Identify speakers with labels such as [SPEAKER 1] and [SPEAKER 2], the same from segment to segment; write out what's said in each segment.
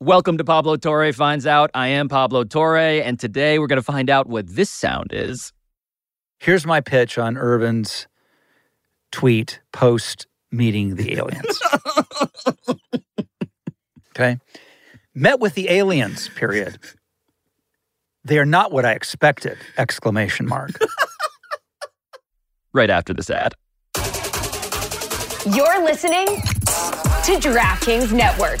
[SPEAKER 1] Welcome to Pablo Torre Finds Out. I am Pablo Torre, and today we're going to find out what this sound is.
[SPEAKER 2] Here's my pitch on Earvin's tweet post meeting the aliens. okay. Met with the aliens, period. They are not what I expected! Exclamation mark.
[SPEAKER 1] right after this ad.
[SPEAKER 3] You're listening to DraftKings Network.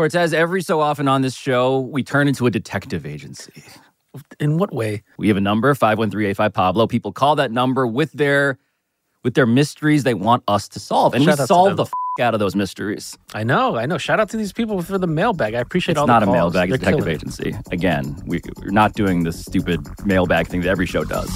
[SPEAKER 1] Cortez, every so often on this show, we turn into a detective agency.
[SPEAKER 2] In what way?
[SPEAKER 1] We have a number, 51385 Pablo. People call that number with their with their mysteries they want us to solve. And Shout we solve the f- out of those mysteries.
[SPEAKER 2] I know, I know. Shout out to these people for the mailbag. I appreciate all the people.
[SPEAKER 1] it's
[SPEAKER 2] all
[SPEAKER 1] not
[SPEAKER 2] the
[SPEAKER 1] a mailbag,
[SPEAKER 2] it's
[SPEAKER 1] a detective agency. Again, we, we're not doing the stupid mailbag thing that every show does.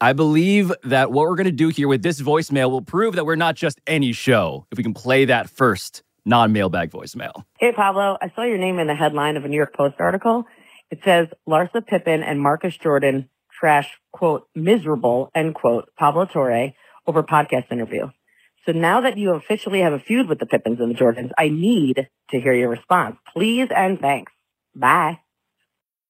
[SPEAKER 1] I believe that what we're going to do here with this voicemail will prove that we're not just any show. If we can play that first non mailbag voicemail.
[SPEAKER 4] Hey, Pablo, I saw your name in the headline of a New York Post article. It says Larsa Pippen and Marcus Jordan trash, quote, miserable, end quote, Pablo Torre over podcast interview. So now that you officially have a feud with the Pippens and the Jordans, I need to hear your response. Please and thanks. Bye.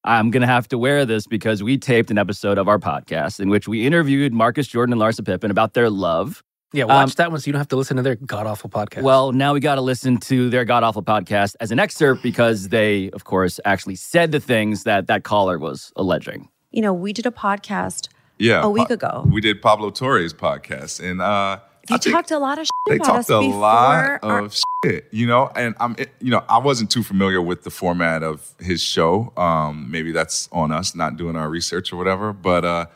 [SPEAKER 1] I'm going to have to wear this because we taped an episode of our podcast in which we interviewed Marcus Jordan and Larsa Pippen about their love.
[SPEAKER 2] Yeah, watch um, that one so you don't have to listen to their god awful podcast.
[SPEAKER 1] Well, now we got to listen to their god awful podcast as an excerpt because they, of course, actually said the things that that caller was alleging.
[SPEAKER 5] You know, we did a podcast
[SPEAKER 6] yeah,
[SPEAKER 5] a week pa- ago.
[SPEAKER 6] We did Pablo Torre's podcast, and uh,
[SPEAKER 5] you talked a lot of shit
[SPEAKER 6] they
[SPEAKER 5] about
[SPEAKER 6] talked a lot of shit, you know. And I'm, you know, I wasn't too familiar with the format of his show. Um, maybe that's on us not doing our research or whatever. But uh,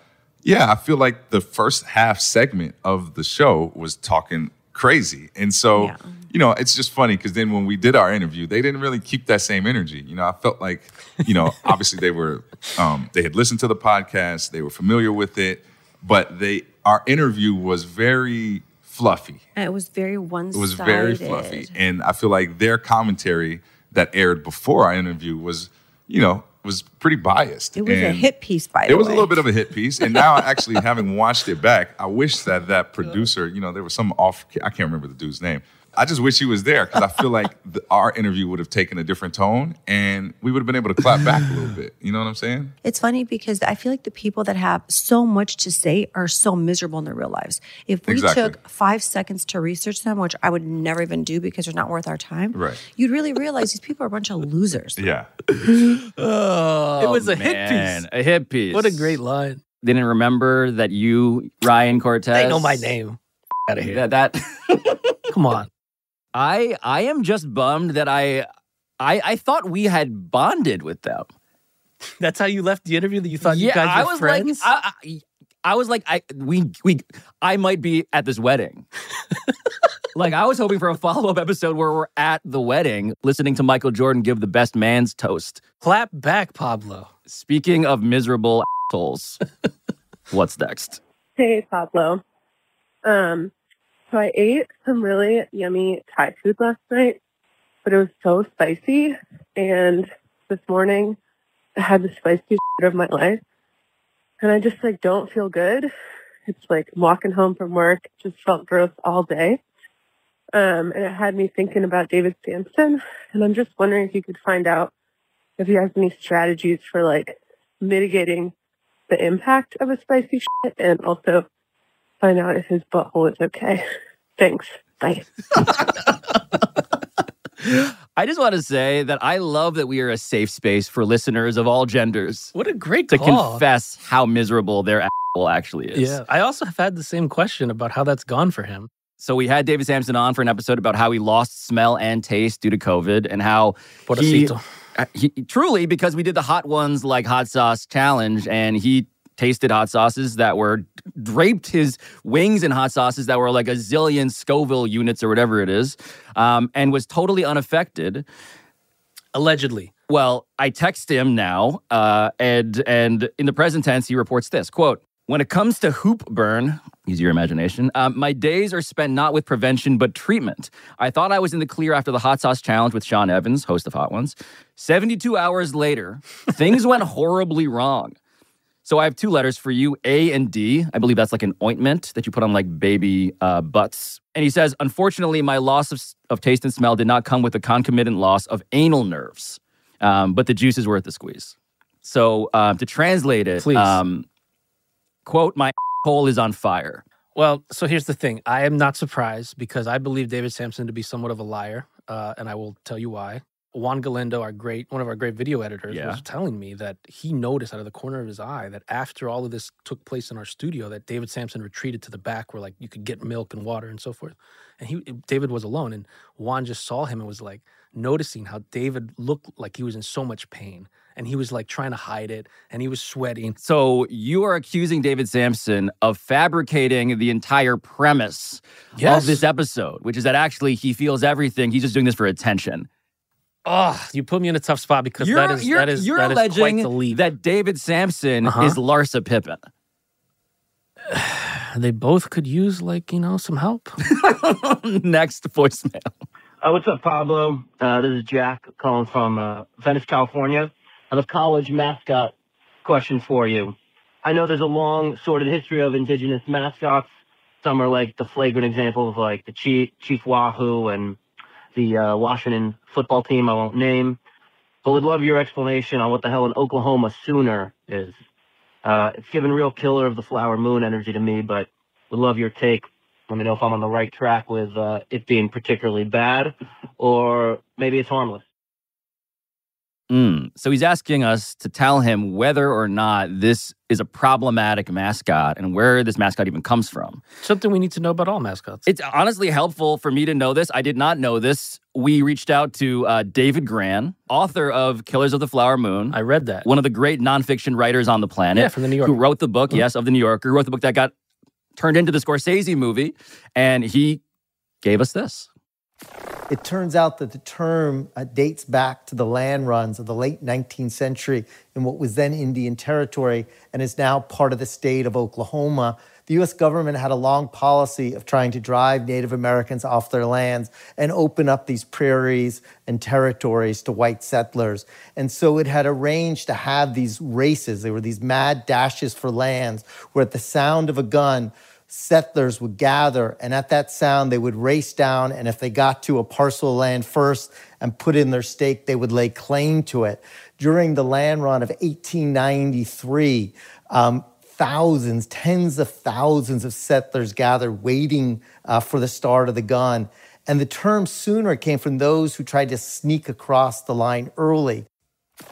[SPEAKER 6] yeah, I feel like the first half segment of the show was talking crazy, and so. Yeah. You know, it's just funny because then when we did our interview, they didn't really keep that same energy. You know, I felt like, you know, obviously they were, um, they had listened to the podcast, they were familiar with it, but they, our interview was very fluffy.
[SPEAKER 5] And it was very one sided.
[SPEAKER 6] It was very fluffy, and I feel like their commentary that aired before our interview was, you know, was pretty biased.
[SPEAKER 5] It was
[SPEAKER 6] and
[SPEAKER 5] a hit piece, by the
[SPEAKER 6] way. It was a little bit of a hit piece, and now actually having watched it back, I wish that that producer, you know, there was some off. I can't remember the dude's name I just wish he was there because I feel like the, our interview would have taken a different tone and we would have been able to clap back a little bit. You know what I'm saying?
[SPEAKER 5] It's funny because I feel like the people that have so much to say are so miserable in their real lives. If we exactly. took five seconds to research them, which I would never even do because they're not worth our time,
[SPEAKER 6] right.
[SPEAKER 5] you'd really realize these people are a bunch of losers.
[SPEAKER 6] Yeah.
[SPEAKER 1] oh,
[SPEAKER 2] it was a
[SPEAKER 1] man.
[SPEAKER 2] hit piece.
[SPEAKER 1] A hit piece.
[SPEAKER 2] What a great line.
[SPEAKER 1] They didn't remember that you, Ryan Cortez.
[SPEAKER 2] They know my name. Out of here.
[SPEAKER 1] That, that
[SPEAKER 2] Come on.
[SPEAKER 1] I I am just bummed that I I I thought we had bonded with them.
[SPEAKER 2] That's how you left the interview. That you thought
[SPEAKER 1] yeah,
[SPEAKER 2] you guys were
[SPEAKER 1] I was
[SPEAKER 2] friends.
[SPEAKER 1] Like, I, I, I was like, I we we I might be at this wedding. like I was hoping for a follow up episode where we're at the wedding, listening to Michael Jordan give the best man's toast.
[SPEAKER 2] Clap back, Pablo.
[SPEAKER 1] Speaking of miserable assholes, what's next?
[SPEAKER 7] Hey, Pablo. Um, so I ate some really yummy Thai food last night, but it was so spicy. And this morning I had the spiciest of my life. And I just like don't feel good. It's like walking home from work, just felt gross all day. Um, and it had me thinking about David Samson. And I'm just wondering if you could find out if he has any strategies for like mitigating the impact of a spicy shit and also find out if his butthole is okay. Thanks. Bye.
[SPEAKER 1] I just want to say that I love that we are a safe space for listeners of all genders.
[SPEAKER 8] What a great
[SPEAKER 1] to
[SPEAKER 8] call.
[SPEAKER 1] confess how miserable their asshole actually is.
[SPEAKER 8] Yeah, I also have had the same question about how that's gone for him.
[SPEAKER 1] So we had David Samson on for an episode about how he lost smell and taste due to COVID and how he, uh, he truly because we did the hot ones like hot sauce challenge and he tasted hot sauces that were draped his wings in hot sauces that were like a zillion Scoville units or whatever it is, um, and was totally unaffected.
[SPEAKER 8] Allegedly.
[SPEAKER 1] Well, I text him now, uh, and and in the present tense, he reports this quote. When it comes to hoop burn, use your imagination, um, my days are spent not with prevention but treatment. I thought I was in the clear after the hot sauce challenge with Sean Evans, host of Hot Ones. 72 hours later, things went horribly wrong. So I have two letters for you, A and D. I believe that's like an ointment that you put on like baby uh, butts. And he says, unfortunately, my loss of, of taste and smell did not come with the concomitant loss of anal nerves, um, but the juice is worth the squeeze. So uh, to translate it,
[SPEAKER 8] Please.
[SPEAKER 1] um, quote, my hole is on fire.
[SPEAKER 8] Well, so here's the thing. I am not surprised because I believe David Samson to be somewhat of a liar, uh, and I will tell you why. Juan Galindo, our great one of our great video editors,
[SPEAKER 1] Yeah.
[SPEAKER 8] was telling me that he noticed out of the corner of his eye that after all of this took place in our studio, that David Samson retreated to the back where like you could get milk and water and so forth. And he David was alone, and Juan just saw him and was like noticing how David looked like he was in so much pain, and he was like trying to hide it, and he was sweating.
[SPEAKER 1] So you are accusing David Samson of fabricating the entire premise
[SPEAKER 8] Yes.
[SPEAKER 1] of this episode, which is that actually he feels everything. He's just doing this for attention.
[SPEAKER 8] Oh, you put me in a tough spot because
[SPEAKER 1] You're,
[SPEAKER 8] that is
[SPEAKER 1] you're,
[SPEAKER 8] that is
[SPEAKER 1] you're
[SPEAKER 8] that is quite the leap.
[SPEAKER 1] that David Samson
[SPEAKER 8] Uh-huh.
[SPEAKER 1] is Larsa Pippen.
[SPEAKER 8] they both could use like you know some help.
[SPEAKER 1] Next voicemail.
[SPEAKER 9] Uh, what's up, Pablo? Uh, this is Jack calling from uh, Venice, California. I have a college mascot question for you. I know there's a long sordid history of indigenous mascots. Some are like the flagrant example of like the Chief, Chief Wahoo and the uh, Washington football team I won't name. But would love your explanation on what the hell an Oklahoma Sooner is. Uh, it's given real killer of the flower moon energy to me, but would love your take. Let me know if I'm on the right track with uh, it being particularly bad, or maybe it's harmless.
[SPEAKER 1] Mm. So he's asking us to tell him whether or not this is a problematic mascot and where this mascot even comes from.
[SPEAKER 8] Something we need to know about all mascots.
[SPEAKER 1] It's honestly helpful for me to know this. I did not know this. We reached out to uh, David Grann, author of Killers of the Flower Moon.
[SPEAKER 8] I read that.
[SPEAKER 1] One of the great nonfiction writers on the planet.
[SPEAKER 8] Yeah, from the New Yorker.
[SPEAKER 1] Who wrote the book,
[SPEAKER 8] Mhm.
[SPEAKER 1] yes, of the New Yorker, who wrote the book that got turned into the Scorsese movie. And he gave us this.
[SPEAKER 10] It turns out that the term uh, dates back to the land runs of the late 19th century in what was then Indian Territory and is now part of the state of Oklahoma. The US government had a long policy of trying to drive Native Americans off their lands and open up these prairies and territories to white settlers. And so it had arranged to have these races. They were these mad dashes for lands where at the sound of a gun, settlers would gather, and at that sound, they would race down. And if they got to a parcel of land first and put in their stake, they would lay claim to it. During the land run of 1893, um, thousands, tens of thousands of settlers gathered waiting uh, for the start of the gun. And the term sooner came from those who tried to sneak across the line early.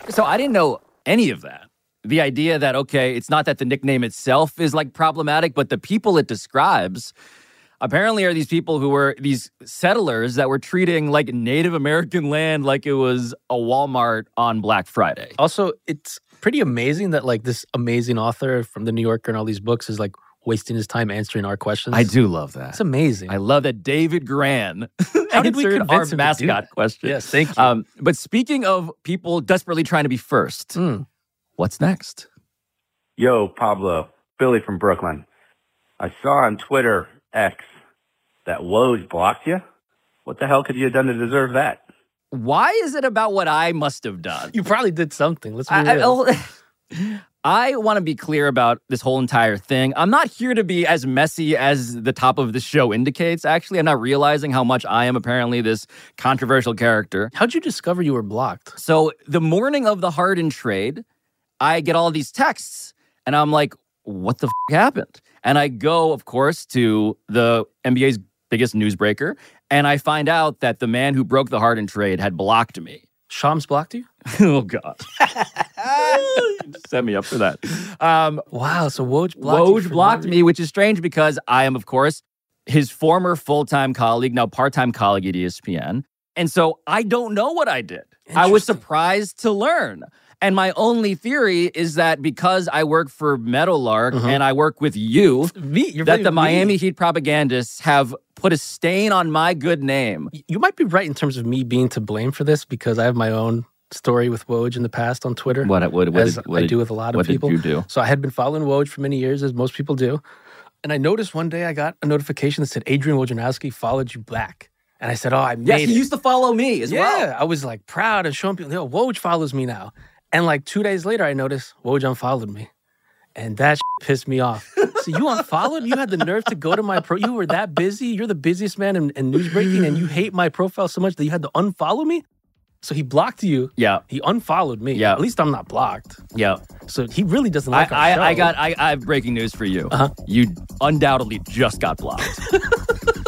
[SPEAKER 1] So I didn't know any of that. The idea that, okay, it's not that the nickname itself is like problematic, but the people it describes apparently are these people who were these settlers that were treating like Native American land like it was a Walmart on Black Friday.
[SPEAKER 8] Also, it's pretty amazing that like this amazing author from the New Yorker and all these books is like wasting his time answering our questions.
[SPEAKER 1] I do love that.
[SPEAKER 8] It's amazing.
[SPEAKER 1] I love that David Grann
[SPEAKER 8] How did we
[SPEAKER 1] answered
[SPEAKER 8] convince
[SPEAKER 1] our
[SPEAKER 8] him to do
[SPEAKER 1] mascot question.
[SPEAKER 8] Yes, thank you.
[SPEAKER 1] Um, but speaking of people desperately trying to be first,
[SPEAKER 8] Hmm.
[SPEAKER 1] What's next?
[SPEAKER 11] Yo, Pablo, Billy from Brooklyn. I saw on Twitter X that Woj blocked you. What the hell could you have done to deserve that?
[SPEAKER 1] Why is it about what I must have done?
[SPEAKER 8] You probably did something. Let's be
[SPEAKER 1] I,
[SPEAKER 8] real.
[SPEAKER 1] I, I want to be clear about this whole entire thing. I'm not here to be as messy as the top of the show indicates. Actually, I'm not realizing how much I am apparently this controversial character.
[SPEAKER 8] How'd you discover you were blocked?
[SPEAKER 1] So, the morning of the Harden trade, I get all these texts and I'm like, what the f- happened? And I go, of course, to the NBA's biggest newsbreaker and I find out that the man who broke the Harden trade had blocked me.
[SPEAKER 8] Shams blocked you?
[SPEAKER 1] oh God. Set me up for that. Um,
[SPEAKER 8] wow. So Woj blocked,
[SPEAKER 1] Woj blocked me, which is strange because I am, of course, his former full time colleague, now part time colleague at ESPN. And so I don't know what I did. I was surprised to learn. And my only theory is that because I work for Meadowlark
[SPEAKER 8] Mhm.
[SPEAKER 1] and I work with you,
[SPEAKER 8] Me,
[SPEAKER 1] that the
[SPEAKER 8] blaming me.
[SPEAKER 1] Miami Heat propagandists have put a stain on my good name.
[SPEAKER 8] You might be right in terms of me being to blame for this because I have my own story with Woj in the past on Twitter.
[SPEAKER 1] What, what, what,
[SPEAKER 8] as
[SPEAKER 1] did, what
[SPEAKER 8] I
[SPEAKER 1] did-
[SPEAKER 8] do with a lot of
[SPEAKER 1] what
[SPEAKER 8] people.
[SPEAKER 1] did you do?
[SPEAKER 8] So I had been following Woj for many years, as most people do. And I noticed one day I got a notification that said Adrian Wojnarowski followed you back. And I said, "Oh, I made
[SPEAKER 1] Yes,
[SPEAKER 8] it."
[SPEAKER 1] he used to follow me as
[SPEAKER 8] yeah,
[SPEAKER 1] well.
[SPEAKER 8] I was like proud and showing people, yo, Woj follows me now. And like two days later, I noticed Woj unfollowed me. And that pissed me off. So you unfollowed? You had the nerve to go to my pro. You were that busy. You're the busiest man in, in news breaking, and you hate my profile so much that you had to unfollow me. So he blocked you.
[SPEAKER 1] Yeah.
[SPEAKER 8] He unfollowed me.
[SPEAKER 1] Yeah.
[SPEAKER 8] At least I'm not blocked.
[SPEAKER 1] Yeah.
[SPEAKER 8] So he really doesn't like our
[SPEAKER 1] I,
[SPEAKER 8] show.
[SPEAKER 1] I, I got I, I have breaking news for you.
[SPEAKER 8] Uh-huh.
[SPEAKER 1] You undoubtedly just got blocked.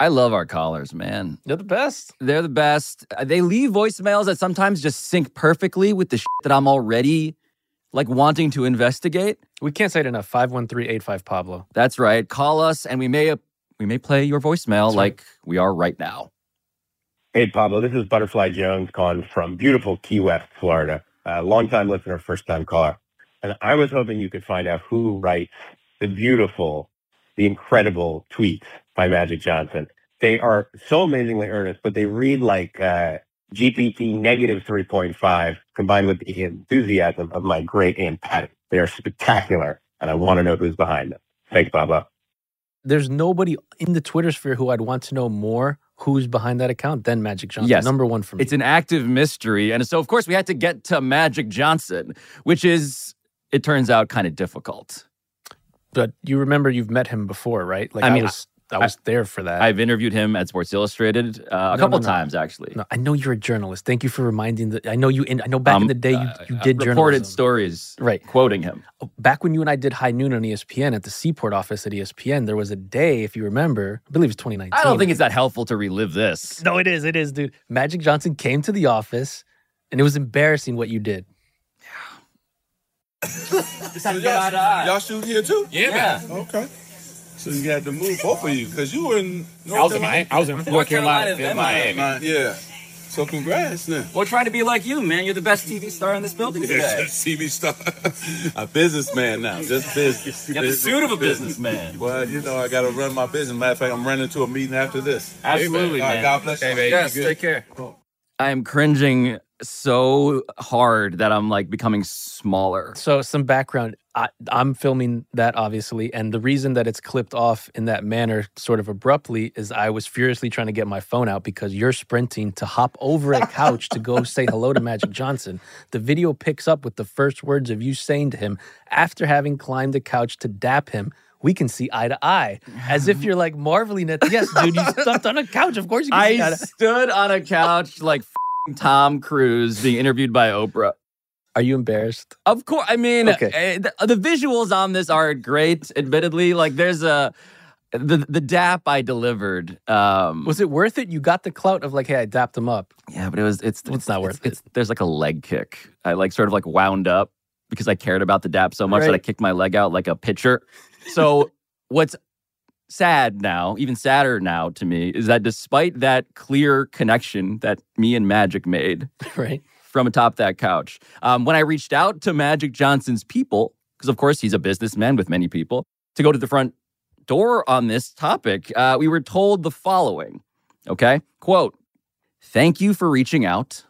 [SPEAKER 1] I love our callers, man.
[SPEAKER 8] They're the best.
[SPEAKER 1] They're the best. Uh, They leave voicemails that sometimes just sync perfectly with the shit that I'm already like wanting to investigate.
[SPEAKER 8] We can't say it enough. 513-85 Pablo.
[SPEAKER 1] That's right. Call us and we may we may play your voicemail like we are right now.
[SPEAKER 12] Hey, Pablo, this is Butterfly Jones calling from beautiful Key West, Florida. Uh, longtime listener, first time caller. And I was hoping you could find out who writes the beautiful, the incredible tweets by Magic Johnson. They are so amazingly earnest, but they read like uh, GPT negative 3.5 combined with the enthusiasm of my great Aunt Patty. They are spectacular, and I want to know who's behind them. Thanks, Pablo.
[SPEAKER 8] There's nobody in the Twitter sphere who I'd want to know more who's behind that account than Magic Johnson.
[SPEAKER 1] Yes.
[SPEAKER 8] Number one for me.
[SPEAKER 1] It's an active mystery. And so of course we had to get to Magic Johnson, which is it turns out kind of difficult.
[SPEAKER 8] But you remember you've met him before, right? Like
[SPEAKER 1] I
[SPEAKER 8] I,
[SPEAKER 1] mean,
[SPEAKER 8] was I was there for that.
[SPEAKER 1] I've interviewed him at Sports Illustrated uh, a
[SPEAKER 8] No,
[SPEAKER 1] couple
[SPEAKER 8] no, no.
[SPEAKER 1] times actually.
[SPEAKER 8] No, I know you're a journalist. Thank you for reminding that. I know you. In, I know back in
[SPEAKER 1] Um,
[SPEAKER 8] the day you, you did
[SPEAKER 1] uh,
[SPEAKER 8] journalism.
[SPEAKER 1] reported stories
[SPEAKER 8] right?
[SPEAKER 1] quoting him.
[SPEAKER 8] Back when you and I did High Noon on ESPN at the Seaport office at ESPN, there was a day, if you remember, I believe it's 2019.
[SPEAKER 1] I don't think it's that helpful to relive this.
[SPEAKER 8] No, it is. It is, dude. Magic Johnson came to the office, and it was embarrassing what you did.
[SPEAKER 13] Y'all shoot here too? Yeah. Okay. So you had to move both of you because you were in.
[SPEAKER 14] I was in Miami. I was in North Carolina, then Miami.
[SPEAKER 13] Yeah. So congrats, then.
[SPEAKER 1] We're trying to be like you, man. You're the best TV star in this building
[SPEAKER 13] Yeah, TV star, a businessman now, just business.
[SPEAKER 1] You got the suit of a businessman.
[SPEAKER 13] Well, you know, I got to run my business. Matter of fact, I'm running to a meeting after this.
[SPEAKER 1] Absolutely,
[SPEAKER 13] All right,
[SPEAKER 1] man.
[SPEAKER 13] God bless you.
[SPEAKER 1] Yes, take care. I am cringing so hard that I'm like becoming smaller.
[SPEAKER 8] So, some background. I, I'm filming that obviously, and the reason that it's clipped off in that manner, sort of abruptly, is I was furiously trying to get my phone out because you're sprinting to hop over a couch to go say hello to Magic Johnson. The video picks up with the first words of you saying to him after having climbed the couch to dap him. We can see eye to eye, as if you're like marveling at. Yes, dude, you stepped on a couch. Of course, you can
[SPEAKER 1] I
[SPEAKER 8] to
[SPEAKER 1] stood on a couch like Tom Cruise being interviewed by Oprah.
[SPEAKER 8] Are you embarrassed?
[SPEAKER 1] Of course. I mean,
[SPEAKER 8] Okay.
[SPEAKER 1] eh, the, the visuals on this are great. Admittedly, like there's a the the dap I delivered. Um,
[SPEAKER 8] Was it worth it? You got the clout of like, hey, I dapped him up.
[SPEAKER 1] yeah, but it was it's
[SPEAKER 8] It's not worth
[SPEAKER 1] it's, There's like a leg kick. I like sort of like wound up because I cared about the dap so much that I kicked my leg out like a pitcher. So what's sad now, even sadder now to me, is that despite that clear connection that me and Magic made,
[SPEAKER 8] right?
[SPEAKER 1] from atop that couch. Um, when I reached out to Magic Johnson's people, because of course he's a businessman with many people, to go to the front door on this topic. Uh, we were told the following okay? Quote, thank you for reaching out.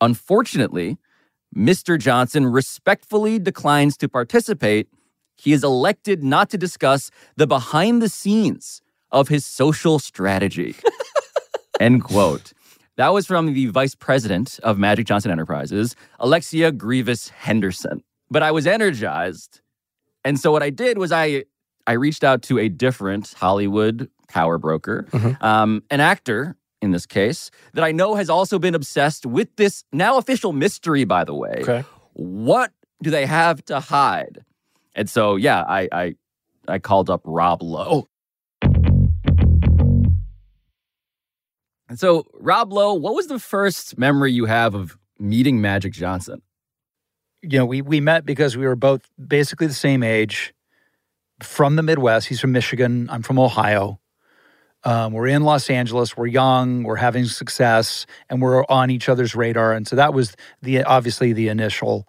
[SPEAKER 1] Unfortunately, Mr. Johnson respectfully declines to participate. He is elected not to discuss the behind the scenes of his social strategy. End quote. That was from the vice president of Magic Johnson Enterprises, Alexia Grievous Henderson. But I was energized. And so what I did was I I reached out to a different Hollywood power broker,
[SPEAKER 8] Mm-hmm.
[SPEAKER 1] um, an actor in this case, that I know has also been obsessed with this now official mystery, by the way.
[SPEAKER 8] Okay.
[SPEAKER 1] What do they have to hide? And so, yeah, I I, I called up Rob Lowe. And so, Rob Lowe, what was the first memory you have of meeting Magic Johnson?
[SPEAKER 2] You know, we we met because we were both basically the same age, from the Midwest. He's from Michigan. I'm from Ohio. Um, we're in Los Angeles. We're young. We're having success, and we're on each other's radar. And so that was the obviously the initial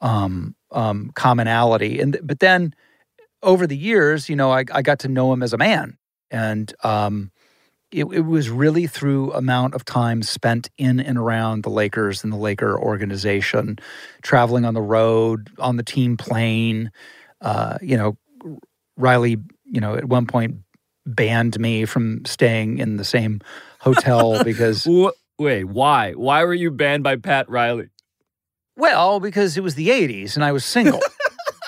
[SPEAKER 2] um, um, commonality. And but then over the years, you know, I, I got to know him as a man, and um, it, it was really through amount of time spent in and around the Lakers and the Laker organization, traveling on the road, on the team plane. Uh, you know, Riley, you know, at one point banned me from staying in the same hotel because
[SPEAKER 1] Wait, why? Why were you banned by Pat Riley?
[SPEAKER 2] Well, because it was the 80s and I was single.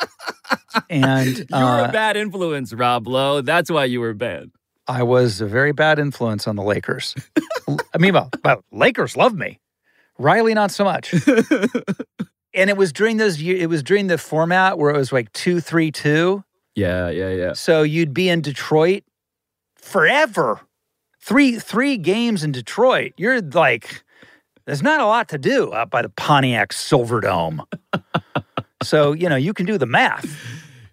[SPEAKER 2] and
[SPEAKER 1] You were
[SPEAKER 2] uh,
[SPEAKER 1] a bad influence, Rob Lowe. That's why you were banned.
[SPEAKER 2] I was a very bad influence on the Lakers. I mean, well, well, Lakers love me. Riley, not so much. and it was during those years, it was during the format where it was like two, three, two.
[SPEAKER 1] Yeah, yeah, yeah.
[SPEAKER 2] So you'd be in Detroit forever. Three, three games in Detroit. You're like, there's not a lot to do out by the Pontiac Silverdome. so, you know, you can do the math.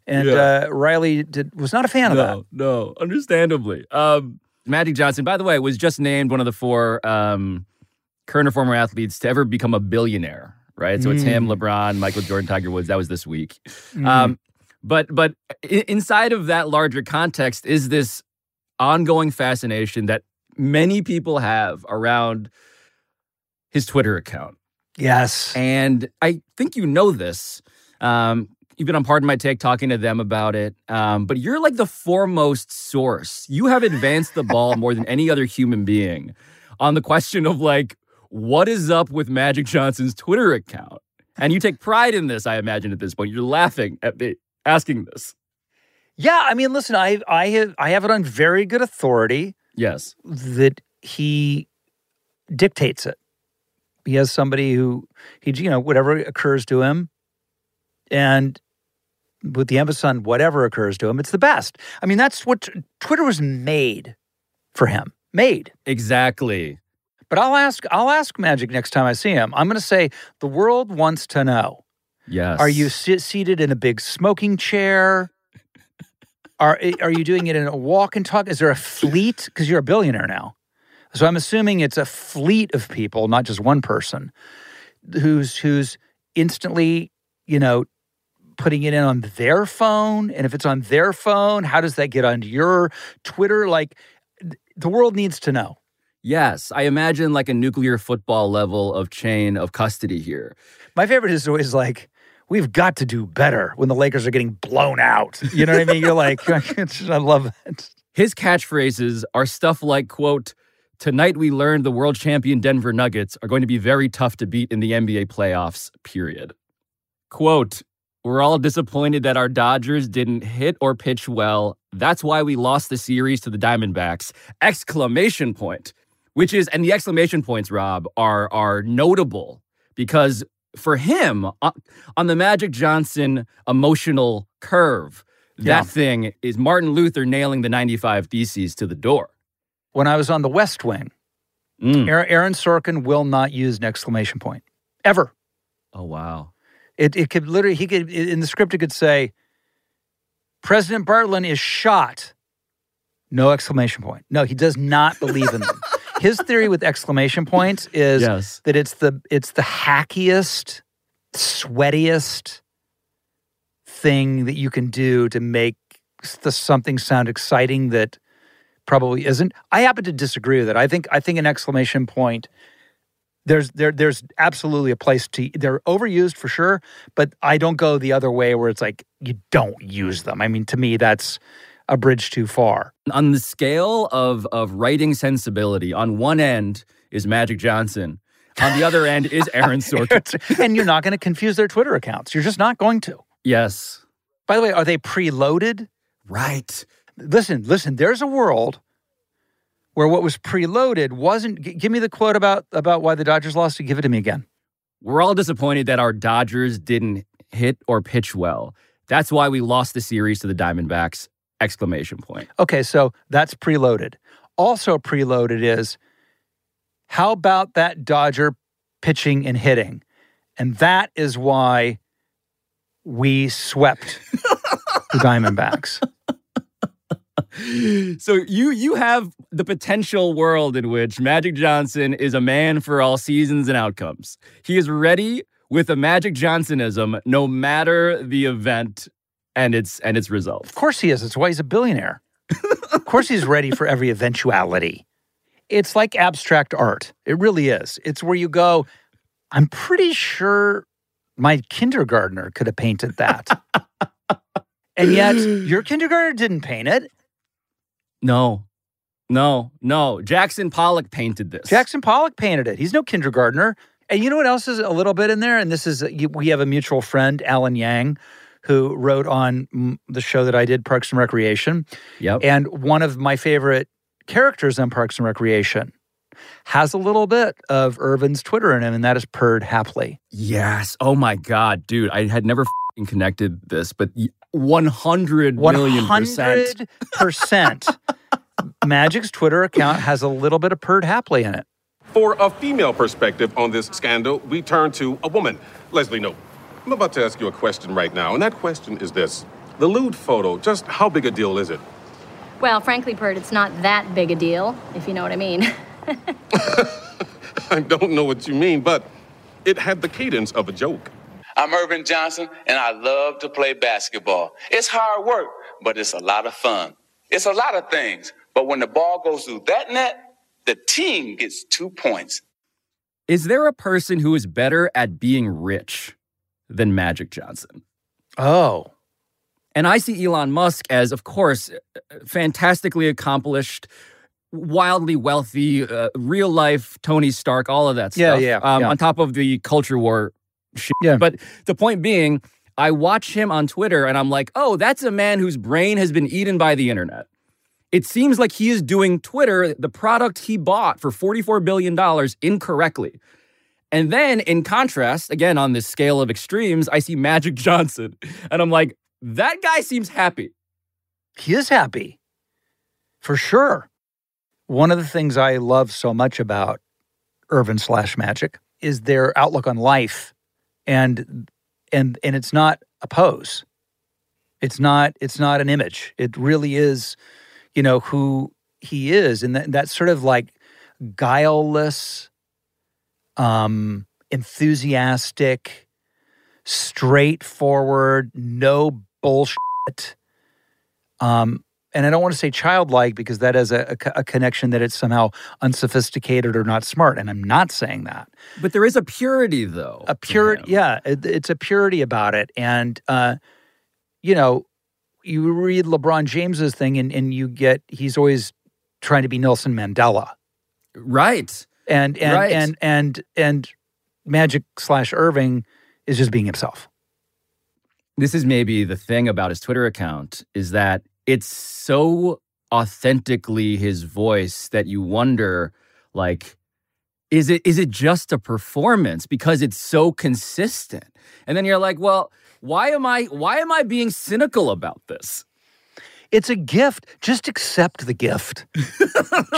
[SPEAKER 2] And
[SPEAKER 1] Yeah.
[SPEAKER 2] uh, Riley did, was not a fan of that.
[SPEAKER 1] No, no, understandably. Um, Magic Johnson, by the way, was just named one of the four um, current or former athletes to ever become a billionaire. Right, so it's him,
[SPEAKER 2] Mm.
[SPEAKER 1] LeBron, Michael Jordan, Tiger Woods. That was this week.
[SPEAKER 2] Mm.
[SPEAKER 1] Um, but but i- inside of that larger context is this ongoing fascination that many people have around his Twitter account.
[SPEAKER 2] Yes.
[SPEAKER 1] And I think you know this. Um, you've been on Pardon My Take talking to them about it. Um, but you're like the foremost source. You have advanced the ball more than any other human being on the question of like, what is up with Magic Johnson's Twitter account? And you take pride in this, I imagine, at this point. You're laughing at me asking this.
[SPEAKER 2] Yeah, I mean, listen, I I have I have it on very good authority
[SPEAKER 1] Yes.
[SPEAKER 2] that he dictates it. He has somebody who he you know whatever occurs to him, and with the emphasis on whatever occurs to him, it's the best. I mean, that's what Twitter was made for him. Made.
[SPEAKER 1] Exactly.
[SPEAKER 2] But I'll ask I'll ask Magic next time I see him. I'm going to say the world wants to know.
[SPEAKER 1] Yes.
[SPEAKER 2] Are you sit, seated in a big smoking chair? Are eh, are you doing it in a walk and talk? Is there a fleet? Because you're a billionaire now, so I'm assuming it's a fleet of people, not just one person, who's who's instantly, you know, putting it in on their phone. And if it's on their phone, how does that get onto your Twitter? Like, the world needs to know.
[SPEAKER 1] Yes. I imagine like a nuclear football level of chain of custody here.
[SPEAKER 2] My favorite is always like, we've got to do better when the Lakers are getting blown out. You know what I mean? You're like, I love it.
[SPEAKER 1] His catchphrases are stuff like, quote, tonight we learned the world champion Denver Nuggets are going to be very tough to beat in the NBA playoffs, period. Quote, we're all disappointed that our Dodgers didn't hit or pitch well. That's why we lost the series to the Diamondbacks. Exclamation point. Which is, and the exclamation points, Rob, are are notable because for him, on, on the Magic Johnson emotional curve,
[SPEAKER 2] Yeah.
[SPEAKER 1] that thing is Martin Luther nailing the 95 Theses to the door.
[SPEAKER 2] When I was on the West Wing,
[SPEAKER 1] Mm.
[SPEAKER 2] Aaron, Sorkin will not use an exclamation point ever.
[SPEAKER 1] Oh, wow.
[SPEAKER 2] It, it could literally, he could, in the script, it could say, President Bartlet is shot. No exclamation point. No, he does not believe in them. His theory with exclamation points is
[SPEAKER 1] Yes.
[SPEAKER 2] that it's the it's the hackiest, sweatiest thing that you can do to make the something sound exciting that probably isn't. I happen to disagree with it. I think I think an exclamation point there's there there's absolutely a place to they're overused for sure, but I don't go the other way where it's like you don't use them. I mean, to me that's a bridge too far.
[SPEAKER 1] On the scale of of writing sensibility, on one end is Magic Johnson. On the other end is Aaron Sorkin.
[SPEAKER 2] and you're not going to confuse their Twitter accounts. You're just not going to.
[SPEAKER 1] Yes.
[SPEAKER 2] By the way, are they preloaded?
[SPEAKER 1] Right.
[SPEAKER 2] Listen, listen, there's a world where what was preloaded wasn't g- give me the quote about about why the Dodgers lost to give it to me again.
[SPEAKER 1] We're all disappointed that our Dodgers didn't hit or pitch well. That's why we lost the series to the Diamondbacks exclamation point.
[SPEAKER 2] Okay, so that's preloaded. Also preloaded is how about that Dodger pitching and hitting? And that is why we swept the Diamondbacks.
[SPEAKER 1] So you you have the potential world in which Magic Johnson is a man for all seasons and outcomes. He is ready with a Magic Johnsonism no matter the event and its and its result.
[SPEAKER 2] Of course he is. That's why he's a billionaire. of course he's ready for every eventuality. It's like abstract art. It really is. It's where you go, I'm pretty sure my kindergartner could have painted that. and yet your kindergartner didn't paint it.
[SPEAKER 1] No. No, no. Jackson Pollock painted this.
[SPEAKER 2] Jackson Pollock painted it. He's no kindergartner. And you know what else is a little bit in there? And this is, we have a mutual friend, Alan Yang, who wrote on the show that I did, Parks and Recreation.
[SPEAKER 1] Yep.
[SPEAKER 2] And one of my favorite characters on Parks and Recreation has a little bit of Earvin's Twitter in him, and that is Perd Hapley.
[SPEAKER 1] Yes. Oh my God, dude. I had never connected this, but 100 million percent.
[SPEAKER 2] percent. Magic's Twitter account has a little bit of Perd Hapley in it.
[SPEAKER 15] For a female perspective on this scandal, we turn to a woman, Leslie Knope. I'm about to ask you a question right now, and that question is this. The lewd photo, just how big a deal is it?
[SPEAKER 16] Well, frankly, Perd, it's not that big a deal, if you know what I mean.
[SPEAKER 15] I don't know what you mean, but it had the cadence of a joke.
[SPEAKER 17] I'm Earvin Johnson, and I love to play basketball. It's hard work, but it's a lot of fun. It's a lot of things, but when the ball goes through that net, the team gets two points.
[SPEAKER 1] Is there a person who is better at being rich than Magic Johnson?
[SPEAKER 2] Oh.
[SPEAKER 1] And I see Elon Musk as, of course, fantastically accomplished, wildly wealthy, uh, real life Tony Stark, all of that
[SPEAKER 2] yeah,
[SPEAKER 1] stuff.
[SPEAKER 2] Yeah,
[SPEAKER 1] um,
[SPEAKER 2] yeah.
[SPEAKER 1] On top of the culture war shit.
[SPEAKER 2] Yeah.
[SPEAKER 1] But the point being, I watch him on Twitter and I'm like, oh, that's a man whose brain has been eaten by the internet. It seems like he is doing Twitter, the product he bought for $44 billion, incorrectly. And then, in contrast, again, on this scale of extremes, I see Magic Johnson. And I'm like, that guy seems happy.
[SPEAKER 2] He is happy, for sure. One of the things I love so much about Earvin slash Magic is their outlook on life, and and and it's not a pose. It's not it's not an image. It really is, you know, who he is, and that, that sort of like guileless, um, enthusiastic, straightforward, no bullshit. Um, and I don't want to say childlike because that has a, a, a, connection that it's somehow unsophisticated or not smart. And I'm not saying that.
[SPEAKER 1] But there is a purity, though.
[SPEAKER 2] A purity, yeah. It, it's a purity about it. And, uh, you know, you read LeBron James's thing and, and you get, he's always trying to be Nelson Mandela.
[SPEAKER 1] Right.
[SPEAKER 2] And, and,
[SPEAKER 1] right.
[SPEAKER 2] and, and, and Magic slash Irving is just being himself.
[SPEAKER 1] This is maybe the thing about his Twitter account is that it's so authentically his voice that you wonder like is it is it just a performance? Because it's so consistent. And then you're like well why am i why am i being cynical about this?
[SPEAKER 2] It's a gift. Just accept the gift.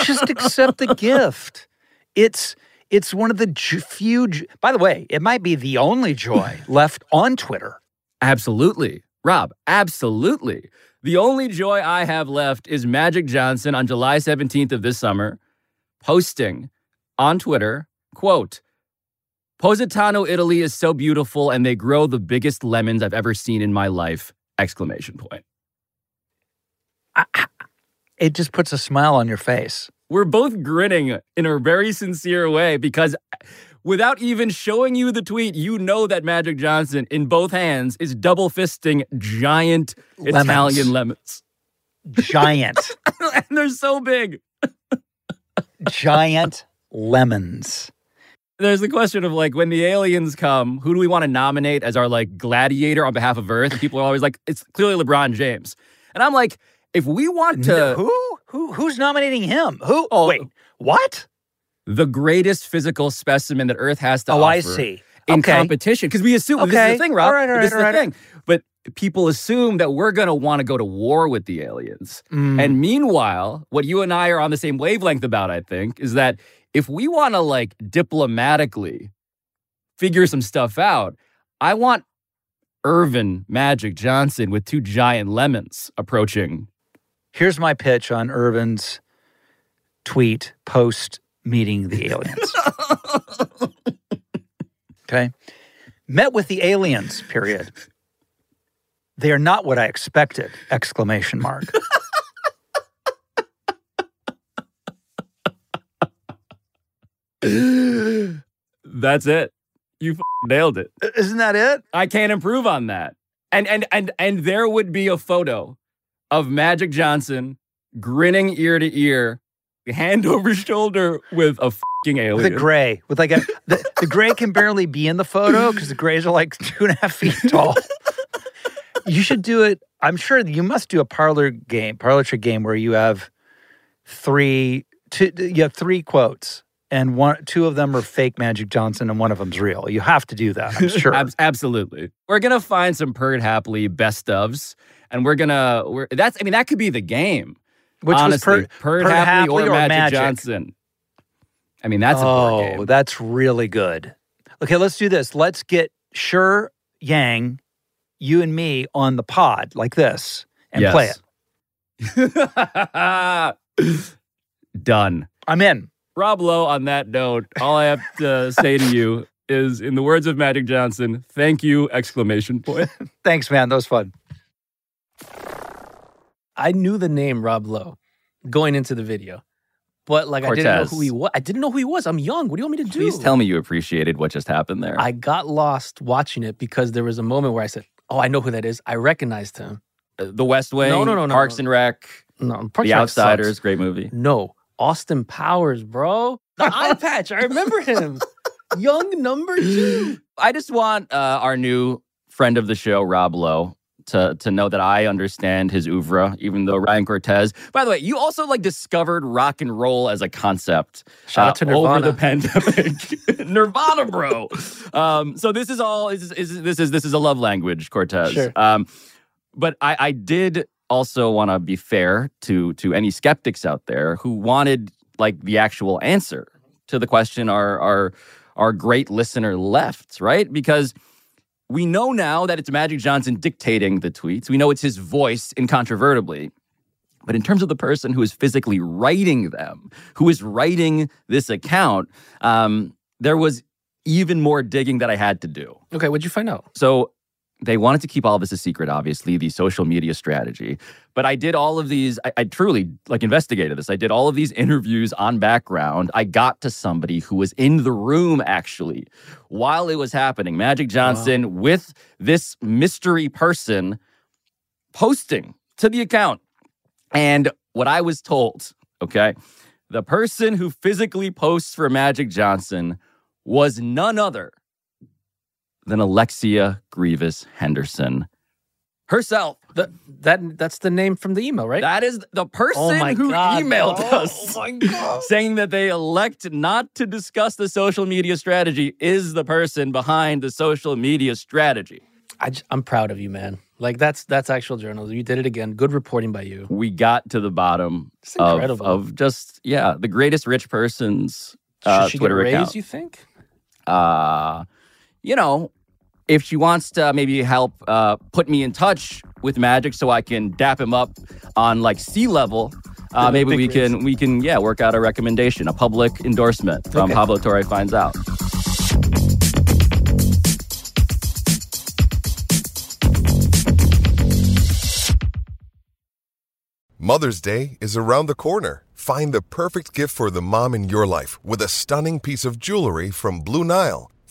[SPEAKER 2] Just accept the gift. It's it's one of the few by the way it might be the only joy left on twitter.
[SPEAKER 1] Absolutely. Rob absolutely the only joy I have left is Magic Johnson on July 17th of this summer posting on Twitter, quote, Positano, Italy is so beautiful and they grow the biggest lemons I've ever seen in my life, exclamation point.
[SPEAKER 2] it just puts a smile on your face.
[SPEAKER 1] We're both grinning in a very sincere way because without even showing you the tweet, you know that Magic Johnson in both hands is double fisting giant
[SPEAKER 2] Lemons.
[SPEAKER 1] Italian lemons.
[SPEAKER 2] Giant,
[SPEAKER 1] and they're so big.
[SPEAKER 2] giant lemons.
[SPEAKER 1] There's the question of like when the aliens come, who do we want to nominate as our like gladiator on behalf of Earth? And people are always like, it's clearly LeBron James. And I'm like, if we want to
[SPEAKER 2] who who who's nominating him? Who? Oh, wait, what?
[SPEAKER 1] The greatest physical specimen that Earth has to
[SPEAKER 2] Oh,
[SPEAKER 1] offer
[SPEAKER 2] I see.
[SPEAKER 1] in
[SPEAKER 2] Okay.
[SPEAKER 1] competition. Because we assume this is the thing, Rob.
[SPEAKER 2] All right, all
[SPEAKER 1] this is
[SPEAKER 2] right,
[SPEAKER 1] the thing. But people assume that we're gonna want to go to war with the aliens.
[SPEAKER 2] Mm.
[SPEAKER 1] And meanwhile, what you and I are on the same wavelength about, I think, is that if we want to like diplomatically figure some stuff out, I want Earvin Magic Johnson with two giant lemons approaching.
[SPEAKER 2] Here's my pitch on Earvin's tweet post meeting the aliens. okay. Met with the aliens, period. They are not what I expected, exclamation mark.
[SPEAKER 1] That's it. You f- nailed it.
[SPEAKER 2] Isn't that it?
[SPEAKER 1] I can't improve on that. And and and and there would be a photo of Magic Johnson grinning ear to ear, hand over shoulder with a fucking alien.
[SPEAKER 2] With a gray, with like a the, the gray can barely be in the photo because the grays are like two and a half feet tall. you should do it. I'm sure you must do a parlor game, parlor trick game where you have three, two, you have three quotes, and one, two of them are fake Magic Johnson, and one of them's real. You have to do that. I'm sure.
[SPEAKER 1] Ab- absolutely. We're gonna find some Perd Hapley best ofs, and we're gonna. We're that's. I mean, that could be the game.
[SPEAKER 2] Which was
[SPEAKER 1] honestly.
[SPEAKER 2] Perd-
[SPEAKER 1] Perd,
[SPEAKER 2] Perd
[SPEAKER 1] Hapley,
[SPEAKER 2] Hapley
[SPEAKER 1] or,
[SPEAKER 2] or
[SPEAKER 1] Magic,
[SPEAKER 2] Magic?
[SPEAKER 1] Johnson. I mean, that's
[SPEAKER 2] oh, that's really good. Okay, let's do this. Let's get Sure Yang, you and me on the pod like this and play it.
[SPEAKER 1] it. Done.
[SPEAKER 2] I'm in.
[SPEAKER 1] Rob Lowe, on that note, all I have to say to you is, in the words of Magic Johnson, thank you! Exclamation point.
[SPEAKER 2] Thanks, man. That was fun.
[SPEAKER 8] I knew the name Rob Lowe going into the video, but like I didn't know who he was. I didn't know who he was. I'm young. What do you want me to do?
[SPEAKER 1] Please tell me you appreciated what just happened there.
[SPEAKER 8] I got lost watching it because there was a moment where I said, "Oh, I know who that is. I recognized him."
[SPEAKER 1] Uh, the West Wing,
[SPEAKER 8] No, no, no, no,
[SPEAKER 1] Parks and Rec,
[SPEAKER 8] No, Parks
[SPEAKER 1] The Outsiders,
[SPEAKER 8] sucks.
[SPEAKER 1] great movie.
[SPEAKER 8] No, Austin Powers, bro. The eye patch. I remember him. Young number two.
[SPEAKER 1] I just want uh, our new friend of the show, Rob Lowe, to to know that I understand his oeuvre, even though Ryan Cortez. By the way, you also like discovered rock and roll as a concept. uh,
[SPEAKER 8] Shout out to
[SPEAKER 1] over the pandemic. Nirvana, bro. Um, so this is all. Is, is this is this is a love language, Cortez.
[SPEAKER 8] Sure.
[SPEAKER 1] Um, but I, I did also want to be fair to to any skeptics out there who wanted like the actual answer to the question our our our great listener left, right? Because we know now that it's Magic Johnson dictating the tweets. We know it's his voice incontrovertibly. But in terms of the person who is physically writing them, who is writing this account, um, there was even more digging that I had to do.
[SPEAKER 8] Okay, what'd you find out?
[SPEAKER 1] So they wanted to keep all of this a secret, obviously, the social media strategy. But I did all of these, I, I truly like investigated this. I did all of these interviews on background. I got to somebody who was in the room actually while it was happening. Magic Johnson with this mystery person posting to the account. And what I was told, okay, the person who physically posts for Magic Johnson was none other than Alexia Grievous Henderson herself.
[SPEAKER 8] That that that's the name from the email, right?
[SPEAKER 1] That is the person
[SPEAKER 8] Oh my
[SPEAKER 1] who
[SPEAKER 8] God,
[SPEAKER 1] emailed
[SPEAKER 8] bro.
[SPEAKER 1] us
[SPEAKER 8] Oh my God.
[SPEAKER 1] saying that they elect not to discuss the social media strategy is the person behind the social media strategy.
[SPEAKER 8] I, am proud of you, man. Like that's that's actual journalism. You did it again. Good reporting by you.
[SPEAKER 1] We got to the bottom of, of just, yeah, the greatest rich person's
[SPEAKER 8] Should
[SPEAKER 1] uh,
[SPEAKER 8] she
[SPEAKER 1] Twitter
[SPEAKER 8] get a raise?
[SPEAKER 1] account.
[SPEAKER 8] You think?
[SPEAKER 1] uh, you know, if she wants to maybe help uh, put me in touch with Magic so I can dap him up on like sea level, uh, maybe we
[SPEAKER 8] raise.
[SPEAKER 1] can we can yeah work out a recommendation, a public endorsement from
[SPEAKER 8] Okay.
[SPEAKER 1] Pablo Torre finds out.
[SPEAKER 18] Mother's Day is around the corner. Find the perfect gift for the mom in your life with a stunning piece of jewelry from Blue Nile.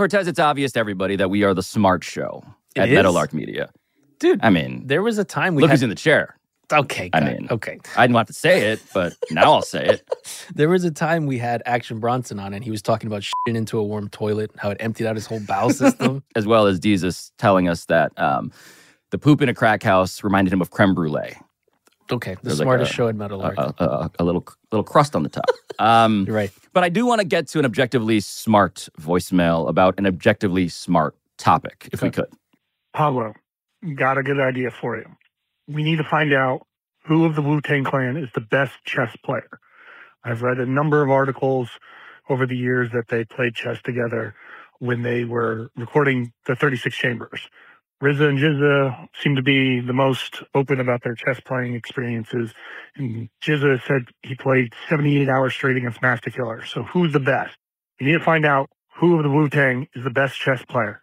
[SPEAKER 1] Cortez, it's obvious to everybody that we are the smart show
[SPEAKER 8] It
[SPEAKER 1] at
[SPEAKER 8] is?
[SPEAKER 1] Meadowlark Media.
[SPEAKER 8] Dude,
[SPEAKER 1] I mean,
[SPEAKER 8] there was a time we
[SPEAKER 1] look
[SPEAKER 8] had,
[SPEAKER 1] who's in the chair.
[SPEAKER 8] Okay,
[SPEAKER 1] I mean,
[SPEAKER 8] okay.
[SPEAKER 1] I didn't want to say it, but now I'll say it.
[SPEAKER 8] There was a time we had Action Bronson on, and he was talking about shitting into a warm toilet, how it emptied out his whole bowel system.
[SPEAKER 1] as well as Jesus telling us that um, the poop in a crack house reminded him of creme brulee.
[SPEAKER 8] Okay, the
[SPEAKER 1] There's like
[SPEAKER 8] smartest
[SPEAKER 1] a-
[SPEAKER 8] show at Meadowlark.
[SPEAKER 1] A, a, a, a little little crust on the top. Um,
[SPEAKER 8] You're right.
[SPEAKER 1] But I do want to get to an objectively smart voicemail about an objectively smart topic, if we could.
[SPEAKER 19] Pablo, got a good idea for you. We need to find out who of the Wu Tang Clan is the best chess player. I've read a number of articles over the years that they played chess together when they were recording the 36 Chambers. RZA and GZA seem to be the most open about their chess playing experiences. And GZA said he played 78 hours straight against Masta Killa. So who's the best? You need to find out who of the Wu Tang is the best chess player.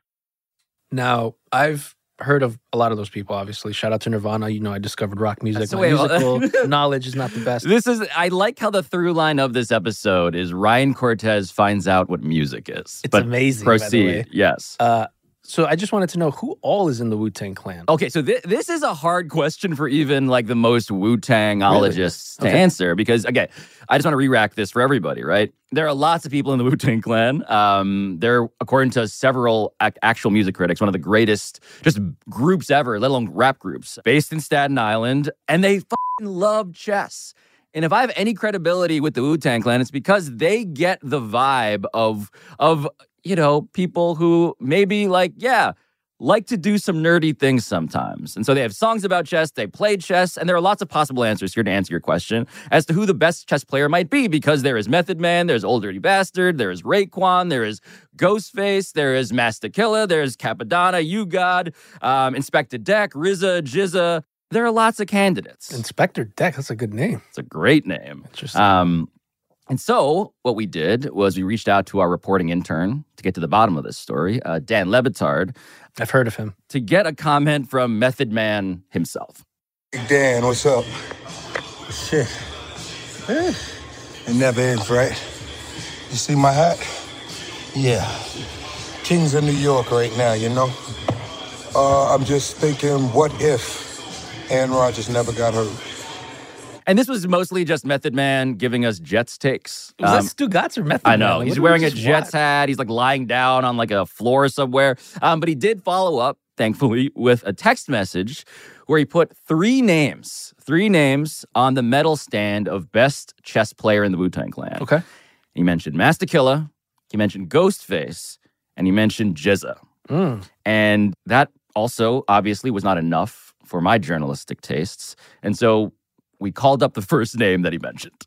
[SPEAKER 8] Now, I've heard of a lot of those people, obviously. Shout out to Nirvana. You know, I discovered rock music. My musical knowledge is not the best.
[SPEAKER 1] This is, I like how the through line of this episode is Ryan Cortez finds out what music is.
[SPEAKER 8] It's
[SPEAKER 1] But
[SPEAKER 8] amazing. by the
[SPEAKER 1] Proceed.
[SPEAKER 8] way.
[SPEAKER 1] Yes.
[SPEAKER 8] Uh, so I just wanted to know who all is in the Wu Tang Clan.
[SPEAKER 1] Okay, so thi- this is a hard question for even like the most Wu Tangologists to
[SPEAKER 8] Okay.
[SPEAKER 1] answer because, again, I just want to re rack this for everybody, right? There are lots of people in the Wu Tang Clan. Um, they're, according to several ac- actual music critics, one of the greatest just groups ever, let alone rap groups, based in Staten Island, and they fucking love chess. And if I have any credibility with the Wu Tang Clan, it's because they get the vibe of of you know people who maybe like yeah like to do some nerdy things sometimes. And so they have songs about chess, they play chess, and there are lots of possible answers here to answer your question as to who the best chess player might be because there is Method Man, there's Old Dirty Bastard, there is Raekwon, there is Ghostface, there is Masta Killa, there's Cappadonna, You God, um, Inspectah Deck, RZA, GZA. There are lots of candidates.
[SPEAKER 8] Inspectah Deck, that's a good name.
[SPEAKER 1] It's a great name.
[SPEAKER 8] Interesting.
[SPEAKER 1] Um, and so what we did was we reached out to our reporting intern to get to the bottom of this story, uh, Dan Le Batard.
[SPEAKER 8] I've heard of him.
[SPEAKER 1] To get a comment from Method Man himself.
[SPEAKER 20] Dan, what's up? Shit. Eh, It never ends, right? You see my hat? Yeah. Kings of New York right now, you know? Uh, I'm just thinking, what if Aaron Rodgers never got hurt?
[SPEAKER 1] And this was mostly just Method Man giving us Jets takes.
[SPEAKER 8] Was that Stugotz or Method
[SPEAKER 1] I
[SPEAKER 8] Man?
[SPEAKER 1] know.
[SPEAKER 8] Like,
[SPEAKER 1] He's wearing a Jets
[SPEAKER 8] watch?
[SPEAKER 1] hat. He's like lying down on like a floor somewhere. Um, but he did follow up, thankfully, with a text message where he put three names, three names on the medal stand of best chess player in the Wu Tang Clan.
[SPEAKER 8] Okay.
[SPEAKER 1] He mentioned Masta Killa, he mentioned Ghostface, and he mentioned GZA.
[SPEAKER 8] Mm.
[SPEAKER 1] And that also obviously was not enough for my journalistic tastes. And so we called up the first name that he mentioned.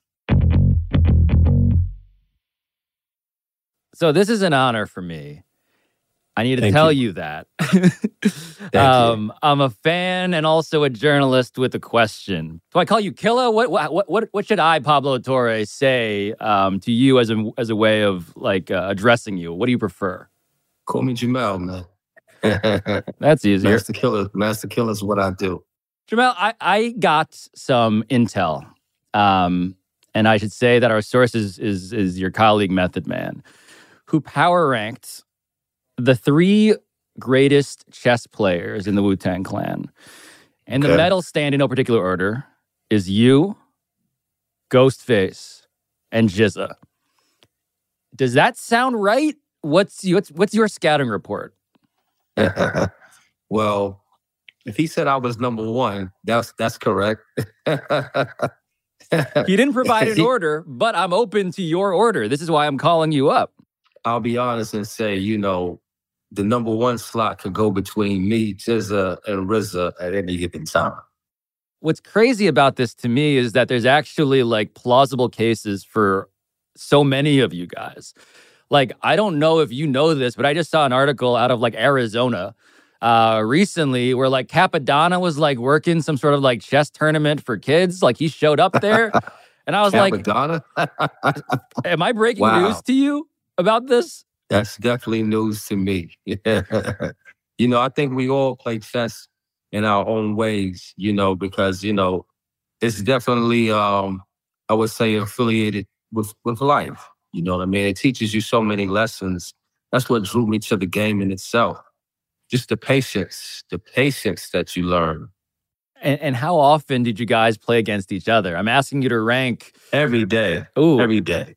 [SPEAKER 1] So this is an honor for me. I need to
[SPEAKER 21] Thank
[SPEAKER 1] tell
[SPEAKER 21] you.
[SPEAKER 1] you, that. um, I'm a fan and also a journalist with a question. Do I call you Killa? What what what what should I, Pablo Torre, say um, to you as a as a way of like uh, addressing you? What do you prefer?
[SPEAKER 21] Call me Jamel, man.
[SPEAKER 1] That's easier.
[SPEAKER 21] Masta Killa. Masta Killa is what I do.
[SPEAKER 1] Jamel, I, I got some intel. Um, and I should say that our source is, is, is your colleague Method Man, who power ranked the three greatest chess players in the Wu Tang Clan. And the
[SPEAKER 21] Okay.
[SPEAKER 1] medal stand in no particular order is you, Ghostface, and GZA. Does that sound right? What's what's what's your scouting report?
[SPEAKER 21] well, if he said I was number one, that's that's correct.
[SPEAKER 1] He didn't provide an order, but I'm open to your order. This is why I'm calling you up.
[SPEAKER 21] I'll be honest and say, you know, the number one slot could go between me, GZA, and RZA at any given time.
[SPEAKER 1] what's crazy about this to me is that there's actually like plausible cases for so many of you guys. Like, I don't know if you know this, but I just saw an article out of like Arizona uh recently where like Cappadonna was like working some sort of like chess tournament for kids. Like he showed up there. And I was
[SPEAKER 21] Cappadonna?
[SPEAKER 1] like, Am I breaking
[SPEAKER 21] Wow.
[SPEAKER 1] news to you about this?
[SPEAKER 21] That's definitely news to me. you know, I think we all play chess in our own ways, you know, because, you know, it's definitely um I would say affiliated with with life. You know what I mean? It teaches you so many lessons. That's what drew me to the game in itself. Just the patience, the patience that you learn.
[SPEAKER 1] And, and how often did you guys play against each other? I'm asking you to rank
[SPEAKER 21] Every day.
[SPEAKER 1] Ooh.
[SPEAKER 21] Every day.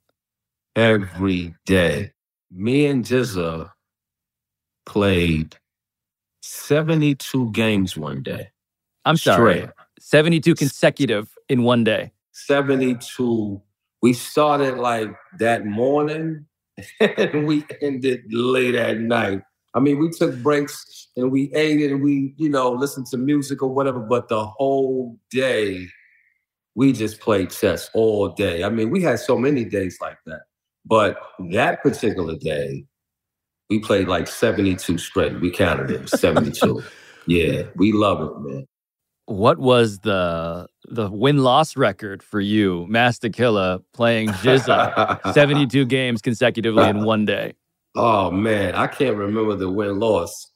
[SPEAKER 21] Every day. Me and GZA played 72 games one day.
[SPEAKER 1] I'm sorry.
[SPEAKER 21] Straight.
[SPEAKER 1] 72 consecutive in one day.
[SPEAKER 21] 72. We started like that morning and we ended late at night. I mean, we took breaks and we ate it and we, you know, listened to music or whatever, but the whole day we just played chess all day. I mean, we had so many days like that. But that particular day, we played like 72 straight. We counted it 72. yeah, we love it, man.
[SPEAKER 1] What was the the win loss record for you, Masta Killa, playing GZA 72 games consecutively in one day?
[SPEAKER 21] Oh man, I can't remember the win loss,